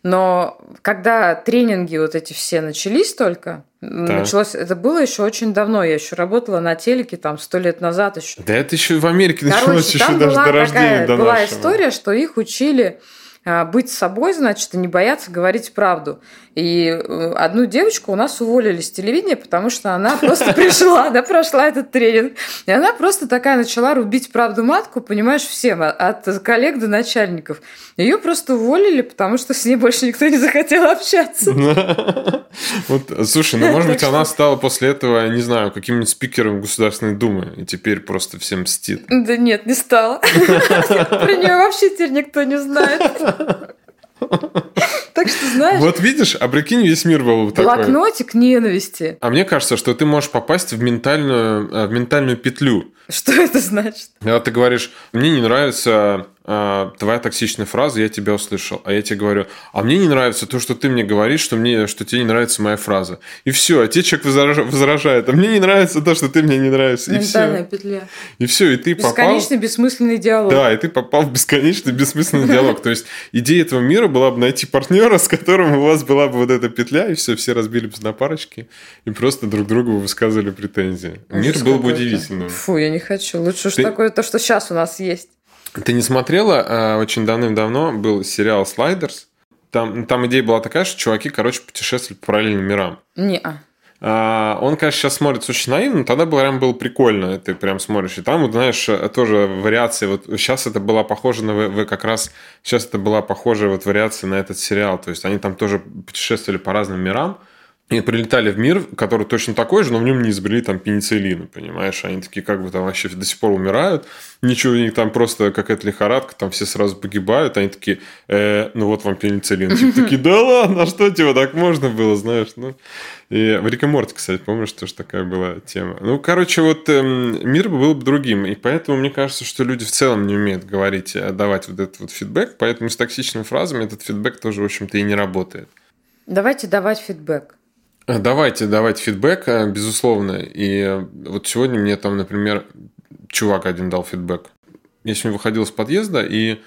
но когда тренинги вот эти все начались только, началось, это было еще очень давно, я еще работала на телеке там сто лет назад еще. Да это еще в Америке началось Короче, еще там даже была до рождения такая до была нашего. история, что их учили быть собой, значит, и не бояться говорить правду. И э, одну девочку у нас уволили с телевидения, потому что она просто пришла, она прошла этот тренинг. И она просто такая начала рубить правду матку, понимаешь, всем, а- от коллег до начальников. Ее просто уволили, потому что с ней больше никто не захотел общаться. Вот, слушай, ну может быть она стала после этого, не знаю, каким-нибудь спикером Государственной Думы и теперь просто всем мстит. Да нет, не стала. Про нее вообще теперь никто не знает. Так что, знаешь, Вот видишь, а прикинь, весь мир был бы такой. блокнотик ненависти. А мне кажется, что ты можешь попасть в ментальную, э, в ментальную петлю. Что это значит? Когда ты говоришь, мне не нравится э, твоя токсичная фраза, я тебя услышал. А я тебе говорю, а мне не нравится то, что ты мне говоришь, что, мне, что тебе не нравится моя фраза. И все, а тебе человек возража- возражает, а мне не нравится то, что ты мне не нравится. И все. петля. И все, и ты попал... Бесконечный бессмысленный диалог. Да, и ты попал в бесконечный бессмысленный диалог. То есть идея этого мира была бы найти партнера, с которым у вас была бы вот эта петля, и все, все разбили бы на парочки, и просто друг другу высказывали претензии. Мир был бы удивительным. Фу, я не хочу. Лучше уж такое то, что сейчас у нас есть. Ты не смотрела? а, Очень давным-давно был сериал «Слайдерс». Там, там идея была такая, что чуваки, короче, путешествовали по параллельным мирам. Не-а. А, Он, конечно, сейчас смотрится очень наивно, но тогда было прям было прикольно, ты прям смотришь. И там, вот, знаешь, тоже вариации. Вот сейчас это была похожа на... В- в- Как раз сейчас это была похожая вот вариация на этот сериал. То есть они там тоже путешествовали по разным мирам, и прилетали в мир, который точно такой же, но в нем не изобрели там пенициллина, понимаешь? Они такие как бы там вообще до сих пор умирают, ничего у них там просто какая-то лихорадка, там все сразу погибают, они такие, «Э, ну вот вам пенициллин. Типа такие, да ладно, а что типа так можно было, знаешь? Ну, и в Рике Морти, кстати, помнишь, тоже такая была тема. Ну, короче, вот эм, мир был бы другим, и поэтому мне кажется, что люди в целом не умеют говорить, э, давать вот этот вот фидбэк, поэтому с токсичными фразами этот фидбэк тоже, в общем-то, и не работает. Давайте давать фидбэк. Давайте давать фидбэк, э, безусловно. И вот сегодня мне там, например, чувак один дал фидбэк. Я сегодня выходил из подъезда, и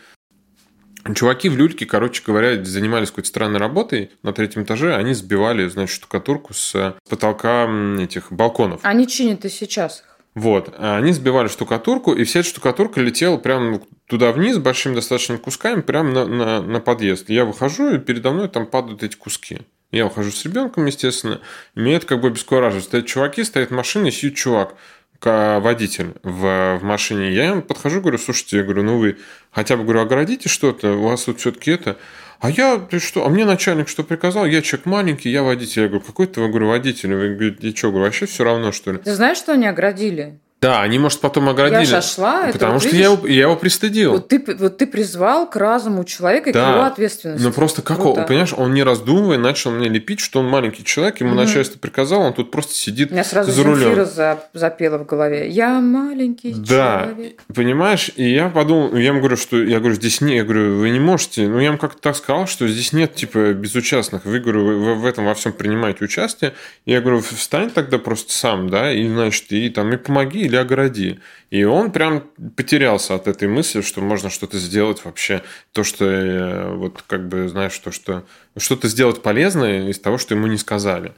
чуваки в люльке, короче говоря, занимались какой-то странной работой на третьем этаже. Они сбивали, значит, штукатурку с потолка этих балконов. Они чинят и сейчас их. Вот. А Они сбивали штукатурку, и вся эта штукатурка летела прямо туда вниз большими достаточно кусками, прямо на, на, на подъезд. Я выхожу, и передо мной там падают эти куски. Я ухожу с ребенком, естественно, и меня это как бы обескураживает. Стоят чуваки, стоят машины, сидит чувак. водитель в, в машине. Я им подхожу, говорю, слушайте, я говорю, ну вы хотя бы, говорю, огородите что-то, у вас тут все-таки это... А я, ты что, а мне начальник что приказал? Я человек маленький, я водитель. Я говорю, какой ты, говорю, водитель? Вы говорите, что, говорю, вообще все равно, что ли? Ты знаешь, что они оградили? Да, они, может, потом оградили. Я шла. Потому это, что я его, я его пристыдил. Вот ты, вот ты призвал к разуму человека и да. к его ответственности. Ну просто как он, понимаешь, он не раздумывая начал мне лепить, что он маленький человек, ему угу. начальство приказало, он тут просто сидит У меня сразу за рулем. За, запела в голове. Я маленький да. человек. Понимаешь, и я подумал, я ему говорю, что я говорю, здесь не, я говорю, вы не можете. Ну, я ему как-то так сказал, что здесь нет типа безучастных. Вы, говорю, вы в этом во всем принимаете участие. Я говорю, встань тогда просто сам, да, и значит, и там и помоги или огради. И он прям потерялся от этой мысли, что можно что-то сделать вообще, то, что э, вот как бы, знаешь, то, что что-то сделать полезное из того, что ему не сказали.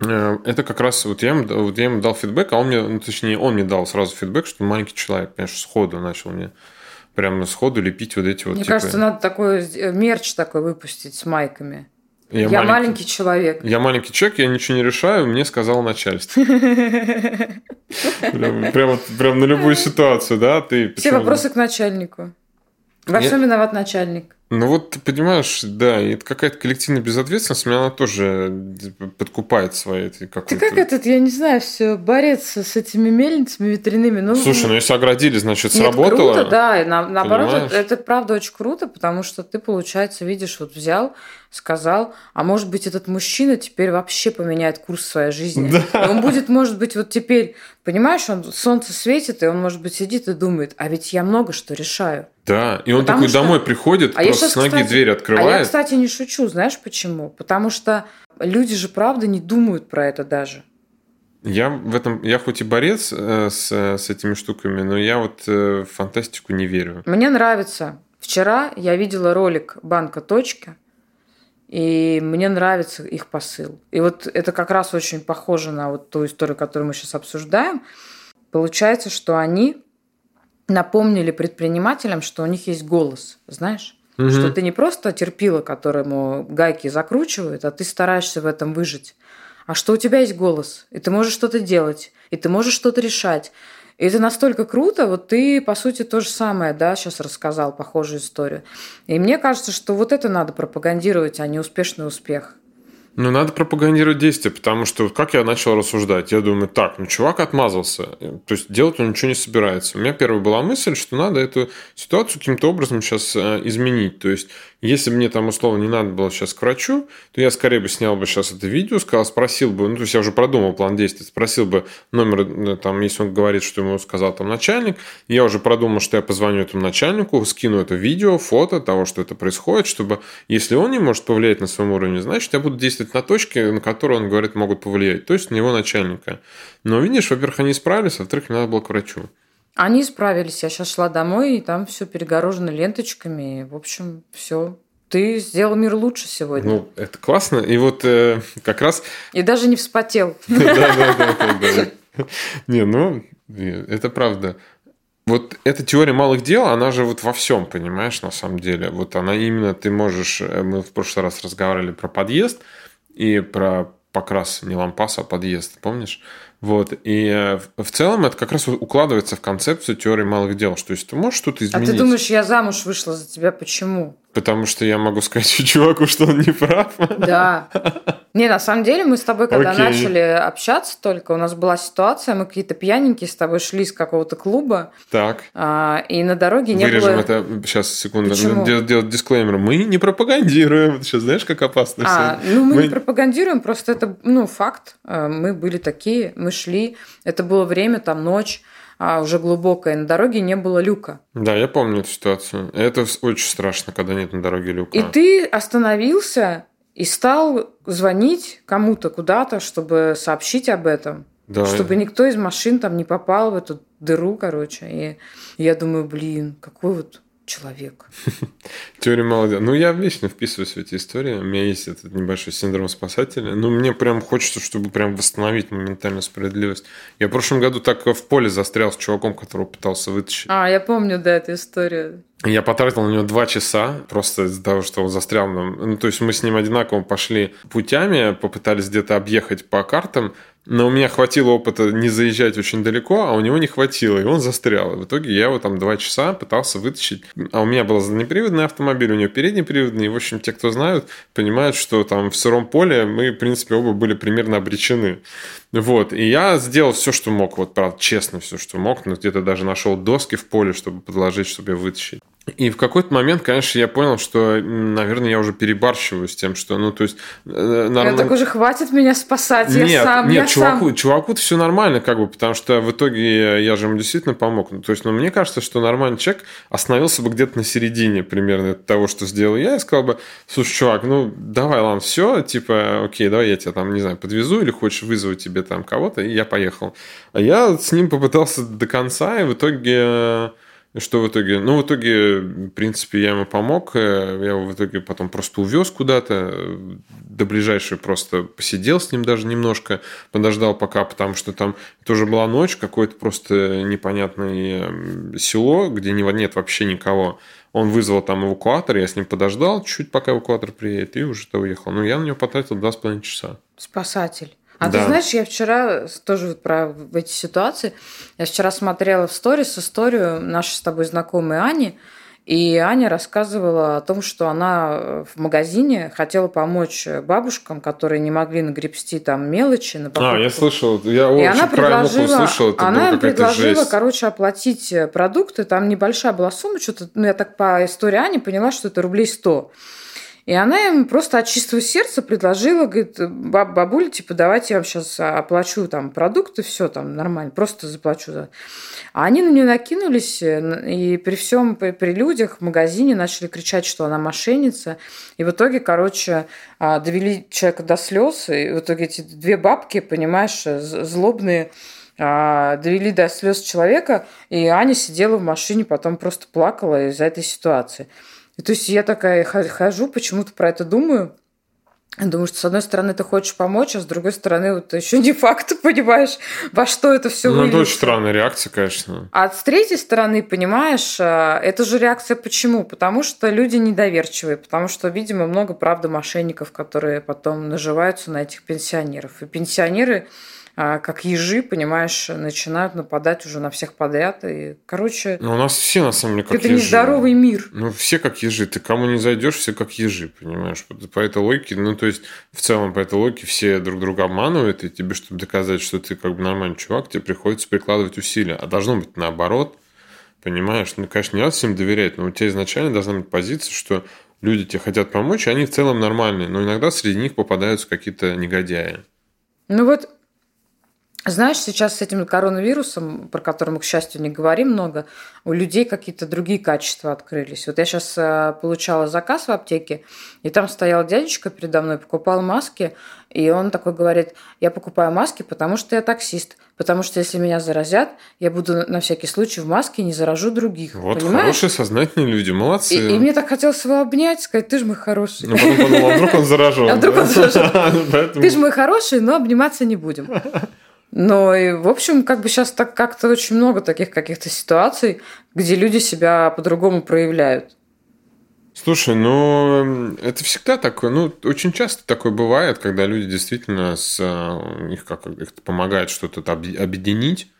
Э, это как раз, вот я, ему, вот я ему дал фидбэк, а он мне, ну, точнее, он мне дал сразу фидбэк, что маленький человек, конечно, сходу начал мне прямо сходу лепить вот эти вот. Мне типа... кажется, надо такой э, мерч такой выпустить с майками. Я, я маленький, маленький человек. Я маленький человек, я ничего не решаю, мне сказал начальство. Прям, на любую ситуацию, да? Все вопросы к начальнику. Во всем виноват начальник. Ну вот понимаешь, да, это какая-то коллективная безответственность, меня она тоже подкупает своей этой какой-то... Ты как этот, я не знаю, все борец с этими мельницами ветряными. Ну, Слушай, ну если оградили, значит, Нет, сработало. круто, да, и на, наоборот, это, это правда очень круто, потому что ты, получается, видишь, вот взял, сказал, а может быть, этот мужчина теперь вообще поменяет курс своей жизни. Да. он будет, может быть, вот теперь, понимаешь, он солнце светит, и он, может быть, сидит и думает, а ведь я много что решаю. Да, и он Потому такой что... домой приходит, а просто сейчас, с ноги кстати, дверь открывает. А я, кстати, не шучу, знаешь почему? Потому что люди же, правда, не думают про это даже. Я в этом, я хоть и борец э, с, с этими штуками, но я вот э, в фантастику не верю. Мне нравится. Вчера я видела ролик банка точки, и мне нравится их посыл. И вот это как раз очень похоже на вот ту историю, которую мы сейчас обсуждаем. Получается, что они напомнили предпринимателям, что у них есть голос, знаешь? Угу. Что ты не просто терпила, которому гайки закручивают, а ты стараешься в этом выжить. А что у тебя есть голос, и ты можешь что-то делать, и ты можешь что-то решать. И это настолько круто, вот ты, по сути, то же самое, да, сейчас рассказал похожую историю. И мне кажется, что вот это надо пропагандировать, а не успешный успех. Ну, надо пропагандировать действия, потому что как я начал рассуждать? Я думаю, так, ну, чувак отмазался, то есть делать он ничего не собирается. У меня первая была мысль, что надо эту ситуацию каким-то образом сейчас э, изменить. То есть, если мне там условно не надо было сейчас к врачу, то я скорее бы снял бы сейчас это видео, сказал, спросил бы, ну, то есть я уже продумал план действий, спросил бы номер, э, там, если он говорит, что ему сказал там начальник, я уже продумал, что я позвоню этому начальнику, скину это видео, фото того, что это происходит, чтобы, если он не может повлиять на своем уровне, значит, я буду действовать на точке, на которые, он говорит, могут повлиять, то есть на его начальника. Но видишь, во-первых, они справились, а во-вторых, надо было к врачу. Они справились. Я сейчас шла домой, и там все перегорожено ленточками. В общем, все. Ты сделал мир лучше сегодня. Ну, это классно. И вот э, как раз... И даже не вспотел. Да, да, да. Не, ну, это правда. Вот эта теория малых дел, она же вот во всем, понимаешь, на самом деле. Вот она именно, ты можешь... Э, мы в прошлый раз разговаривали про подъезд и про покрас не лампас, а подъезд, помнишь? Вот. И э, в целом это как раз укладывается в концепцию теории малых дел, что если ты можешь что-то изменить... А ты думаешь, я замуж вышла за тебя, почему? Потому что я могу сказать чуваку, что он не прав. Да. Не, на самом деле мы с тобой, когда Окей. начали общаться только, у нас была ситуация, мы какие-то пьяненькие с тобой шли из какого-то клуба. Так. А, и на дороге не Вырежем было... это, сейчас, секунду, делать, делать дисклеймер. Мы не пропагандируем. Сейчас знаешь, как опасно а, все? Ну, мы, мы не пропагандируем, просто это, ну, факт. А, мы были такие, мы шли. Это было время, там, ночь а уже глубокая, на дороге не было люка. Да, я помню эту ситуацию. Это очень страшно, когда нет на дороге люка. И ты остановился и стал звонить кому-то куда-то, чтобы сообщить об этом. Да. Чтобы никто из машин там не попал в эту дыру, короче. И я думаю, блин, какой вот человек. Теория молодец. Ну, я вечно вписываюсь в эти истории. У меня есть этот небольшой синдром спасателя. Ну, мне прям хочется, чтобы прям восстановить моментальную справедливость. Я в прошлом году так в поле застрял с чуваком, которого пытался вытащить. А, я помню, да, эту историю. Я потратил на него два часа просто из-за того, что он застрял. Ну, то есть мы с ним одинаково пошли путями, попытались где-то объехать по картам, Но у меня хватило опыта не заезжать очень далеко, а у него не хватило, и он застрял. И в итоге я его там два часа пытался вытащить. А у меня был заднеприводный автомобиль, у него переднеприводный. И, в общем, те, кто знают, понимают, что там в сыром поле мы, в принципе, оба были примерно обречены. Вот. И я сделал все, что мог. Вот, правда, честно все, что мог. Но где-то даже нашел доски в поле, чтобы подложить, чтобы вытащить. И в какой-то момент, конечно, я понял, что, наверное, я уже перебарщиваю с тем, что, ну, то есть... Э, нормально... Я так уже хватит меня спасать, нет, я сам, Нет, я чуваку, сам. чуваку-то все нормально, как бы, потому что в итоге я же ему действительно помог. Ну, то есть, ну, мне кажется, что нормальный человек остановился бы где-то на середине примерно того, что сделал я, и сказал бы, слушай, чувак, ну, давай, ладно, все, типа, окей, давай я тебя там, не знаю, подвезу, или хочешь вызвать тебе там кого-то, и я поехал. А я с ним попытался до конца, и в итоге что в итоге? Ну, в итоге, в принципе, я ему помог. Э, я его в итоге потом просто увез куда-то. До ближайшей просто посидел с ним даже немножко. Подождал пока, потому что там тоже была ночь, какое-то просто непонятное село, где нет вообще никого. Он вызвал там эвакуатор, я с ним подождал, чуть пока эвакуатор приедет, и уже то уехал. Но я на него потратил два с половиной часа. Спасатель. А да. ты знаешь, я вчера тоже вот про эти ситуации, я вчера смотрела в сторис историю нашей с тобой знакомой Ани, и Аня рассказывала о том, что она в магазине хотела помочь бабушкам, которые не могли нагребсти там мелочи на покупку. А, я слышал, я и она предложила, услышал, это она им предложила, жесть. короче, оплатить продукты, там небольшая была сумма, что-то, ну, я так по истории Ани поняла, что это рублей 100. И она им просто от чистого сердца предложила, говорит, баб, бабуля, типа, давайте я вам сейчас оплачу там продукты, все там нормально, просто заплачу. А они на нее накинулись, и при всем, при людях в магазине начали кричать, что она мошенница. И в итоге, короче, а, довели человека до слез, и в итоге эти две бабки, понимаешь, злобные, а, довели до слез человека, и Аня сидела в машине, потом просто плакала из-за этой ситуации. И то есть я такая хожу, почему-то про это думаю. Думаю, что с одной стороны ты хочешь помочь, а с другой стороны вот еще не факт, понимаешь, во что это все Ну, это очень странная реакция, конечно. А с третьей стороны, понимаешь, а, это же реакция почему? Потому что люди недоверчивые, потому что, видимо, много, правда, мошенников, которые потом наживаются на этих пенсионеров. И пенсионеры как ежи, понимаешь, начинают нападать уже на всех подряд. И, короче... Ну, у нас все, на самом деле, как это ежи. Это нездоровый мир. Ну, все как ежи. Ты кому не зайдешь, все как ежи, понимаешь? По этой логике, ну, то есть, в целом, по этой логике все друг друга обманывают, и тебе, чтобы доказать, что ты как бы нормальный чувак, тебе приходится прикладывать усилия. А должно быть наоборот. Понимаешь? Ну, конечно, не надо всем доверять, но у тебя изначально должна быть позиция, что люди тебе хотят помочь, и они в целом нормальные, но иногда среди них попадаются какие-то негодяи. Ну вот знаешь, сейчас с этим коронавирусом, про который мы, к счастью, не говорим много, у людей какие-то другие качества открылись. Вот я сейчас э, получала заказ в аптеке, и там стоял дядечка передо мной, покупал маски, и он такой говорит, я покупаю маски, потому что я таксист, потому что если меня заразят, я буду на всякий случай в маске и не заражу других. Вот понимаешь? хорошие, сознательные люди, молодцы. И, и мне так хотелось его обнять, сказать, ты же мой хороший. Ну, потом подумал, а вдруг он заражен. А вдруг он заражен. Ты же мой хороший, но обниматься не будем. Но и, в общем, как бы сейчас так как-то очень много таких каких-то ситуаций, где люди себя по-другому проявляют. Слушай, ну это всегда такое, ну очень часто такое бывает, когда люди действительно с э, их как их помогает что-то объединить,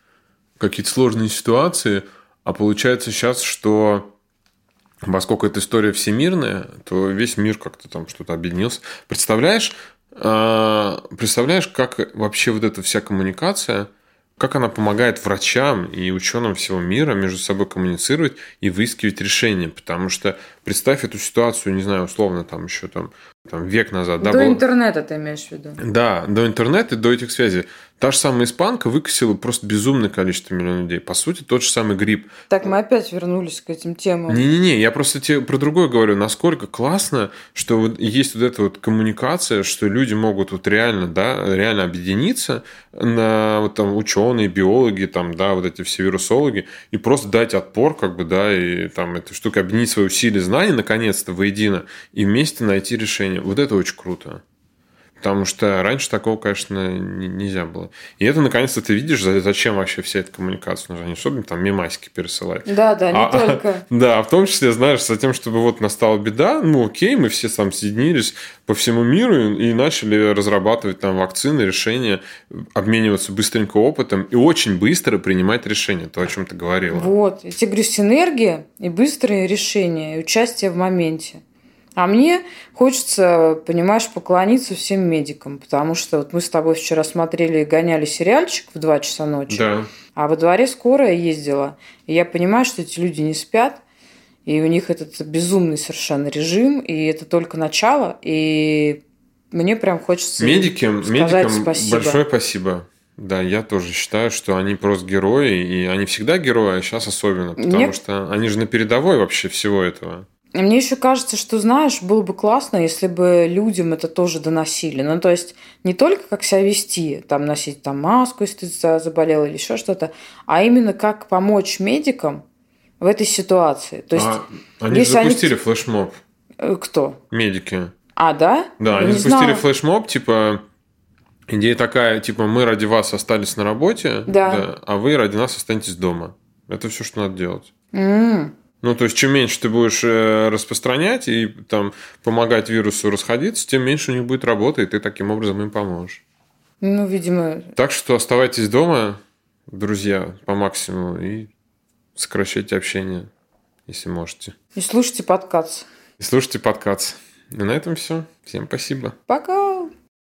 какие-то сложные ситуации, а получается сейчас, что поскольку эта история всемирная, то весь мир как-то там что-то объединился. Представляешь, представляешь, как вообще вот эта вся коммуникация, как она помогает врачам и ученым всего мира между собой коммуницировать и выискивать решения. Потому что представь эту ситуацию, не знаю, условно, там еще там, там век назад. До да, интернета ты имеешь в виду? Да, до интернета, до этих связей. Та же самая испанка выкосила просто безумное количество миллионов людей. По сути, тот же самый грипп. Так, мы опять вернулись к этим темам. Не-не-не, я просто тебе про другое говорю. Насколько классно, что вот есть вот эта вот коммуникация, что люди могут вот реально, да, реально объединиться на вот там ученые, биологи, там, да, вот эти все вирусологи, и просто дать отпор, как бы, да, и там этой штукой объединить свои усилия знаний наконец-то воедино и вместе найти решение. Вот это очень круто. Потому что раньше такого, конечно, нельзя было. И это, наконец-то, ты видишь, зачем вообще вся эта коммуникация нужна. Не особенно там мемасики пересылать. Да, да, не а, только. Да, в том числе, знаешь, за тем, чтобы вот настала беда, ну окей, мы все там соединились по всему миру и начали разрабатывать там вакцины, решения, обмениваться быстренько опытом и очень быстро принимать решения, то, о чем ты говорила. Вот, я тебе говорю, синергия и быстрые решения, и участие в моменте. А мне хочется, понимаешь, поклониться всем медикам, потому что вот мы с тобой вчера смотрели и гоняли сериальчик в 2 часа ночи, да. а во дворе скорая ездила, и я понимаю, что эти люди не спят, и у них этот безумный совершенно режим, и это только начало, и мне прям хочется медикам, сказать медикам спасибо. большое спасибо. Да, я тоже считаю, что они просто герои, и они всегда герои, а сейчас особенно, потому Мне... что они же на передовой вообще всего этого. Мне еще кажется, что, знаешь, было бы классно, если бы людям это тоже доносили. Ну, то есть, не только как себя вести, там, носить там маску, если ты заболел или еще что-то, а именно как помочь медикам в этой ситуации. То есть, а, они же запустили они... флешмоб. Э, кто? Медики. А, да? Да, Я они запустили знала. флешмоб, типа, идея такая, типа, мы ради вас остались на работе, да. Да, а вы ради нас останетесь дома. Это все, что надо делать. Mm. Ну, то есть, чем меньше ты будешь э, распространять и там помогать вирусу расходиться, тем меньше у них будет работы, и ты таким образом им поможешь. Ну, видимо. Так что оставайтесь дома, друзья, по максимуму, и сокращайте общение, если можете. И слушайте подкаст. И слушайте подкаст. И на этом все. Всем спасибо. Пока.